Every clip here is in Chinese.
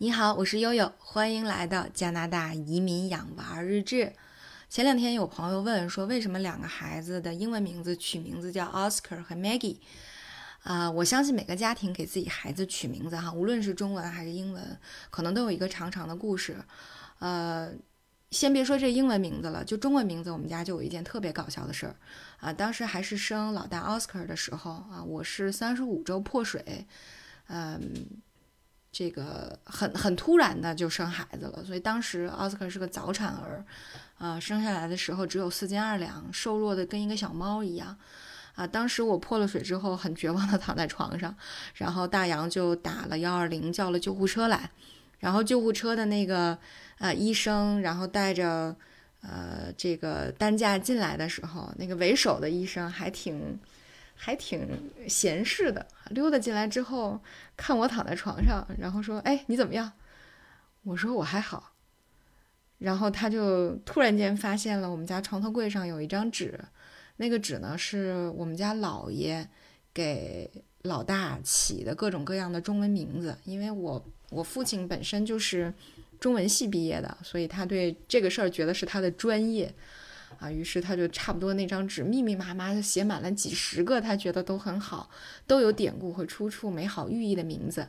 你好，我是悠悠，欢迎来到加拿大移民养娃日志。前两天有朋友问说，为什么两个孩子的英文名字取名字叫 Oscar 和 Maggie？啊，我相信每个家庭给自己孩子取名字哈，无论是中文还是英文，可能都有一个长长的故事。呃，先别说这英文名字了，就中文名字，我们家就有一件特别搞笑的事儿啊。当时还是生老大 Oscar 的时候啊，我是三十五周破水，嗯。这个很很突然的就生孩子了，所以当时奥斯卡是个早产儿，啊，生下来的时候只有四斤二两，瘦弱的跟一个小猫一样，啊，当时我破了水之后很绝望的躺在床上，然后大洋就打了幺二零叫了救护车来，然后救护车的那个呃医生，然后带着呃这个担架进来的时候，那个为首的医生还挺。还挺闲适的，溜达进来之后看我躺在床上，然后说：“哎，你怎么样？”我说：“我还好。”然后他就突然间发现了我们家床头柜上有一张纸，那个纸呢是我们家姥爷给老大起的各种各样的中文名字，因为我我父亲本身就是中文系毕业的，所以他对这个事儿觉得是他的专业。啊，于是他就差不多那张纸密密麻麻的写满了几十个，他觉得都很好，都有典故和出处、美好寓意的名字。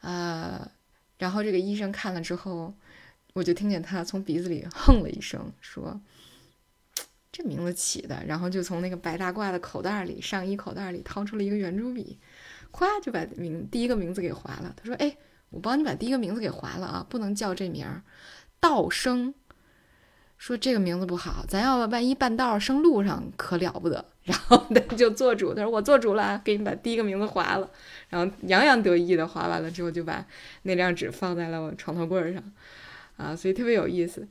呃，然后这个医生看了之后，我就听见他从鼻子里哼了一声，说：“这名字起的。”然后就从那个白大褂的口袋里、上衣口袋里掏出了一个圆珠笔，咵就把名第一个名字给划了。他说：“哎，我帮你把第一个名字给划了啊，不能叫这名儿，道生。”说这个名字不好，咱要万一半道生路上可了不得。然后他就做主，他说我做主了，给你把第一个名字划了。然后洋洋得意的划完了之后，就把那张纸放在了我床头柜上，啊，所以特别有意思。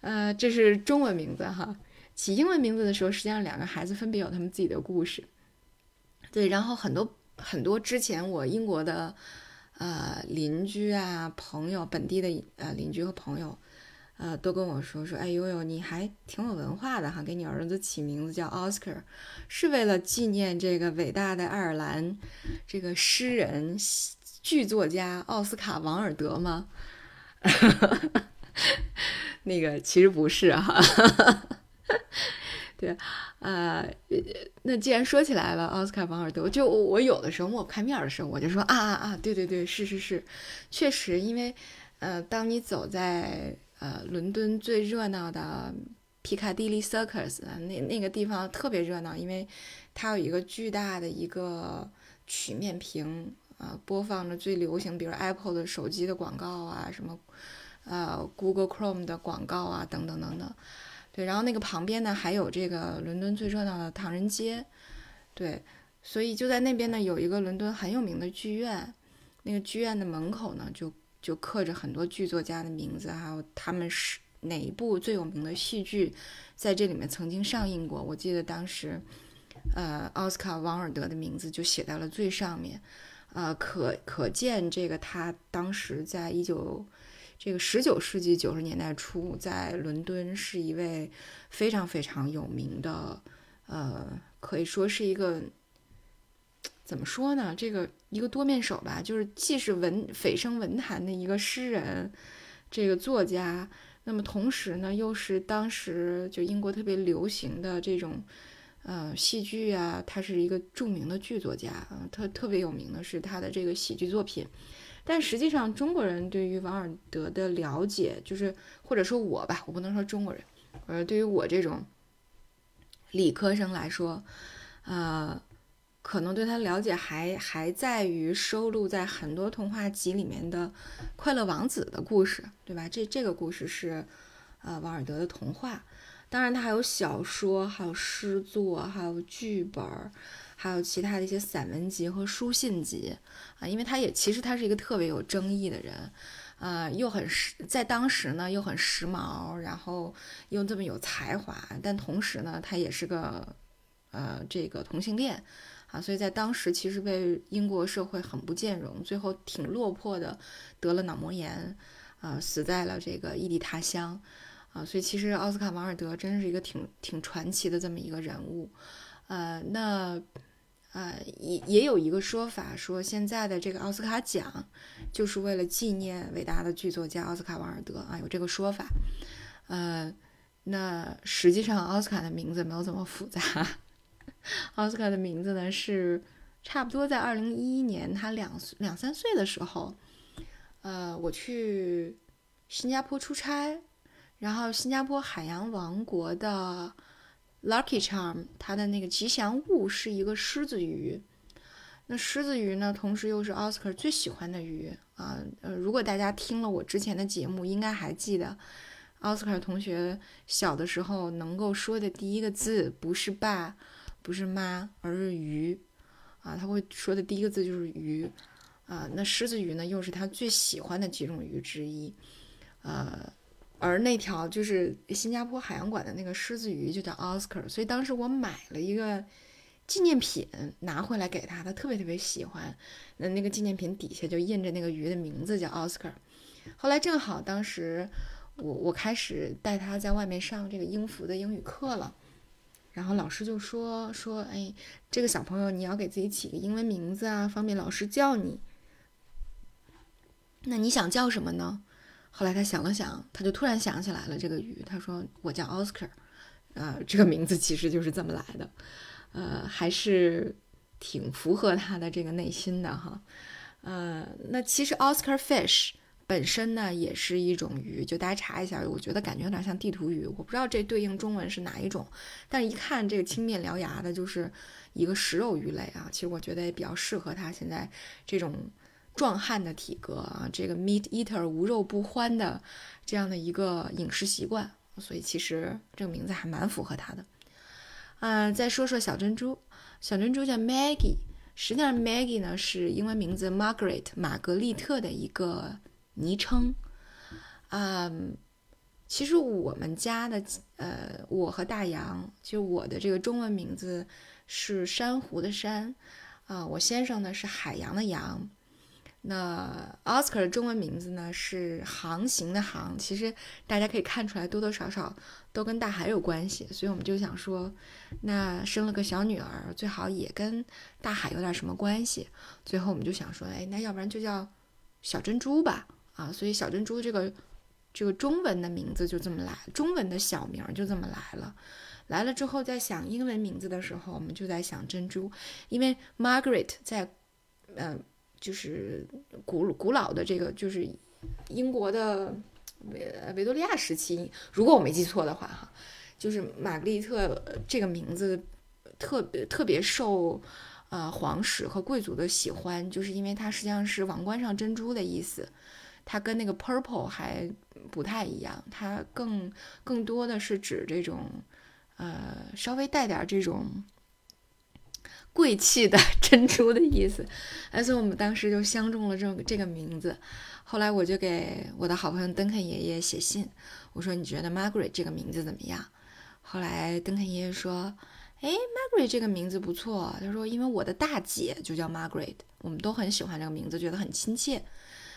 呃，这是中文名字哈。起英文名字的时候，实际上两个孩子分别有他们自己的故事。对，然后很多很多之前我英国的呃邻居啊朋友，本地的呃邻居和朋友。呃，都跟我说说，哎呦呦，你还挺有文化的哈，给你儿子起名字叫 Oscar，是为了纪念这个伟大的爱尔兰这个诗人、剧作家奥斯卡·王尔德吗？那个其实不是哈，对，呃，那既然说起来了，奥斯卡·王尔德，就我有的时候抹不开面的时候，我就说啊啊啊，对对对，是是是，确实，因为呃，当你走在呃，伦敦最热闹的皮卡迪利 Circus，那那个地方特别热闹，因为它有一个巨大的一个曲面屏，啊，播放着最流行，比如 Apple 的手机的广告啊，什么呃 Google Chrome 的广告啊，等等等等。对，然后那个旁边呢，还有这个伦敦最热闹的唐人街，对，所以就在那边呢，有一个伦敦很有名的剧院，那个剧院的门口呢，就。就刻着很多剧作家的名字，还有他们是哪一部最有名的戏剧，在这里面曾经上映过。我记得当时，呃，奥斯卡·王尔德的名字就写在了最上面，呃，可可见这个他当时在一九这个十九世纪九十年代初，在伦敦是一位非常非常有名的，呃，可以说是一个。怎么说呢？这个一个多面手吧，就是既是文蜚声文坛的一个诗人，这个作家，那么同时呢，又是当时就英国特别流行的这种，呃，戏剧啊，他是一个著名的剧作家啊，特特别有名的是他的这个喜剧作品。但实际上，中国人对于王尔德的了解，就是或者说我吧，我不能说中国人，呃，对于我这种理科生来说，呃。可能对他了解还还在于收录在很多童话集里面的《快乐王子》的故事，对吧？这这个故事是，呃，王尔德的童话。当然，他还有小说，还有诗作，还有剧本，还有其他的一些散文集和书信集啊。因为他也其实他是一个特别有争议的人，啊，又很时在当时呢又很时髦，然后又这么有才华，但同时呢他也是个，呃，这个同性恋。啊，所以在当时其实被英国社会很不兼容，最后挺落魄的，得了脑膜炎，啊，死在了这个异地他乡，啊，所以其实奥斯卡·王尔德真是一个挺挺传奇的这么一个人物，呃，那呃，也也有一个说法说，现在的这个奥斯卡奖就是为了纪念伟大的剧作家奥斯卡·王尔德啊，有这个说法。呃，那实际上奥斯卡的名字没有这么复杂。奥斯卡的名字呢是差不多在二零一一年他两两三岁的时候，呃，我去新加坡出差，然后新加坡海洋王国的。Lucky Charm，它的那个吉祥物是一个狮子鱼。那狮子鱼呢，同时又是奥斯卡最喜欢的鱼啊。呃，如果大家听了我之前的节目，应该还记得，奥斯卡同学小的时候能够说的第一个字不是爸，不是妈，而是鱼啊。他会说的第一个字就是鱼啊。那狮子鱼呢，又是他最喜欢的几种鱼之一，呃。而那条就是新加坡海洋馆的那个狮子鱼，就叫 Oscar，所以当时我买了一个纪念品拿回来给他，他特别特别喜欢。那那个纪念品底下就印着那个鱼的名字叫 Oscar。后来正好当时我我开始带他在外面上这个英孚的英语课了，然后老师就说说，哎，这个小朋友你要给自己起个英文名字啊，方便老师叫你。那你想叫什么呢？后来他想了想，他就突然想起来了这个鱼。他说：“我叫 Oscar，呃，这个名字其实就是这么来的，呃，还是挺符合他的这个内心的哈。呃，那其实 Oscar fish 本身呢也是一种鱼，就大家查一下，我觉得感觉有点像地图鱼。我不知道这对应中文是哪一种，但是一看这个青面獠牙的，就是一个食肉鱼类啊。其实我觉得也比较适合他现在这种。”壮汉的体格啊，这个 meat eater 无肉不欢的这样的一个饮食习惯，所以其实这个名字还蛮符合他的。嗯，再说说小珍珠，小珍珠叫 Maggie，实际上 Maggie 呢是英文名字 Margaret 玛格丽特的一个昵称。嗯，其实我们家的呃，我和大洋，就我的这个中文名字是珊瑚的珊，啊，我先生呢是海洋的洋。那 Oscar 的中文名字呢是航行的航，其实大家可以看出来多多少少都跟大海有关系，所以我们就想说，那生了个小女儿，最好也跟大海有点什么关系。最后我们就想说，哎，那要不然就叫小珍珠吧，啊，所以小珍珠这个这个中文的名字就这么来，中文的小名就这么来了。来了之后，在想英文名字的时候，我们就在想珍珠，因为 Margaret 在，嗯。就是古古老的这个，就是英国的维维多利亚时期，如果我没记错的话，哈，就是玛格丽特这个名字特别特别受呃皇室和贵族的喜欢，就是因为它实际上是王冠上珍珠的意思，它跟那个 purple 还不太一样，它更更多的是指这种呃稍微带点这种。贵气的 珍珠的意思，哎所以我们当时就相中了这这个名字。后来我就给我的好朋友邓肯爷爷写信，我说你觉得 Margaret 这个名字怎么样？后来邓肯爷爷说，哎，Margaret 这个名字不错。他说，因为我的大姐就叫 Margaret，我们都很喜欢这个名字，觉得很亲切。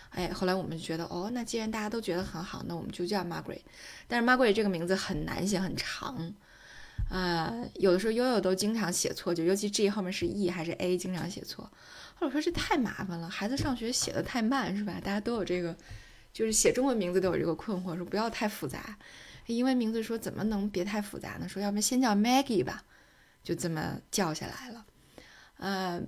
哎，后来我们就觉得，哦，那既然大家都觉得很好，那我们就叫 Margaret。但是 Margaret 这个名字很难写，很长。呃，有的时候悠悠都经常写错，就尤其 G 后面是 E 还是 A，经常写错。或者说这太麻烦了，孩子上学写的太慢，是吧？大家都有这个，就是写中文名字都有这个困惑，说不要太复杂。英文名字说怎么能别太复杂呢？说要不先叫 Maggie 吧，就这么叫下来了。呃，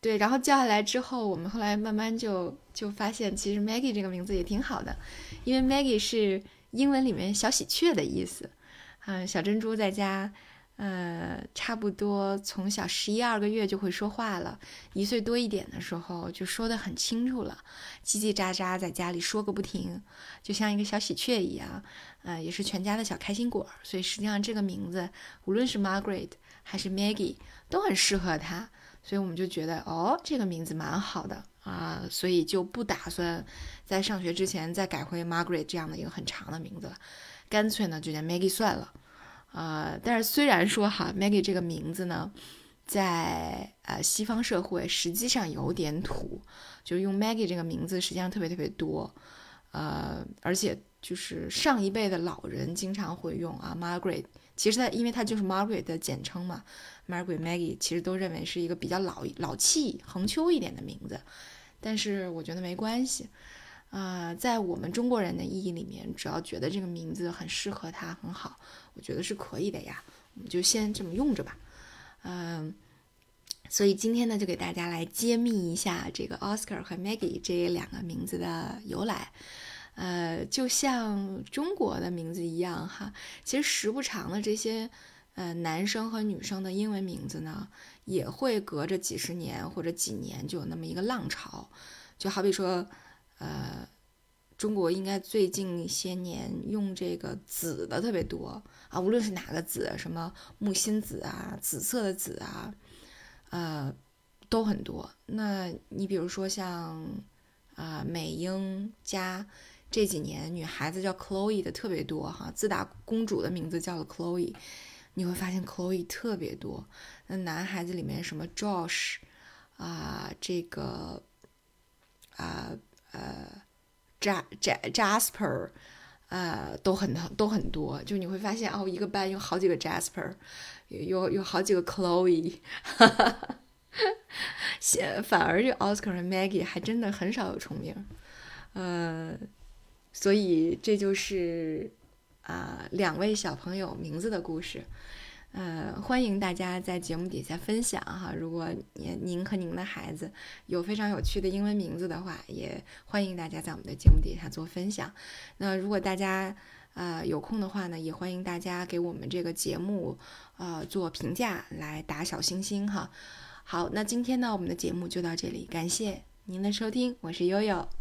对，然后叫下来之后，我们后来慢慢就就发现，其实 Maggie 这个名字也挺好的，因为 Maggie 是英文里面小喜鹊的意思。嗯，小珍珠在家，呃，差不多从小十一二个月就会说话了，一岁多一点的时候就说得很清楚了，叽叽喳喳在家里说个不停，就像一个小喜鹊一样，呃，也是全家的小开心果。所以实际上这个名字，无论是 Margaret 还是 Maggie 都很适合他，所以我们就觉得哦，这个名字蛮好的啊，所以就不打算在上学之前再改回 Margaret 这样的一个很长的名字了。干脆呢就叫 Maggie 算了，啊，但是虽然说哈 Maggie 这个名字呢，在呃西方社会实际上有点土，就用 Maggie 这个名字实际上特别特别多，呃，而且就是上一辈的老人经常会用啊，Margaret。其实它因为它就是 Margaret 的简称嘛，Margaret Maggie 其实都认为是一个比较老老气、横秋一点的名字，但是我觉得没关系。啊，在我们中国人的意义里面，只要觉得这个名字很适合他，很好，我觉得是可以的呀。我们就先这么用着吧。嗯，所以今天呢，就给大家来揭秘一下这个 Oscar 和 Maggie 这两个名字的由来。呃，就像中国的名字一样哈，其实时不常的这些呃男生和女生的英文名字呢，也会隔着几十年或者几年就有那么一个浪潮，就好比说。呃，中国应该最近一些年用这个紫的特别多啊，无论是哪个紫，什么木心紫啊、紫色的紫啊，呃，都很多。那你比如说像啊美英加这几年女孩子叫 Chloe 的特别多哈，自打公主的名字叫了 Chloe，你会发现 Chloe 特别多。那男孩子里面什么 Josh 啊，这个啊。呃，J J Jasper，呃，都很都很多，就你会发现哦，一个班有好几个 Jasper，有有好几个 Chloe，哈哈哈，反而这 Oscar 和 Maggie 还真的很少有重名，呃，所以这就是啊两位小朋友名字的故事。呃，欢迎大家在节目底下分享哈。如果您您和您的孩子有非常有趣的英文名字的话，也欢迎大家在我们的节目底下做分享。那如果大家呃有空的话呢，也欢迎大家给我们这个节目呃做评价，来打小星星哈。好，那今天呢，我们的节目就到这里，感谢您的收听，我是悠悠。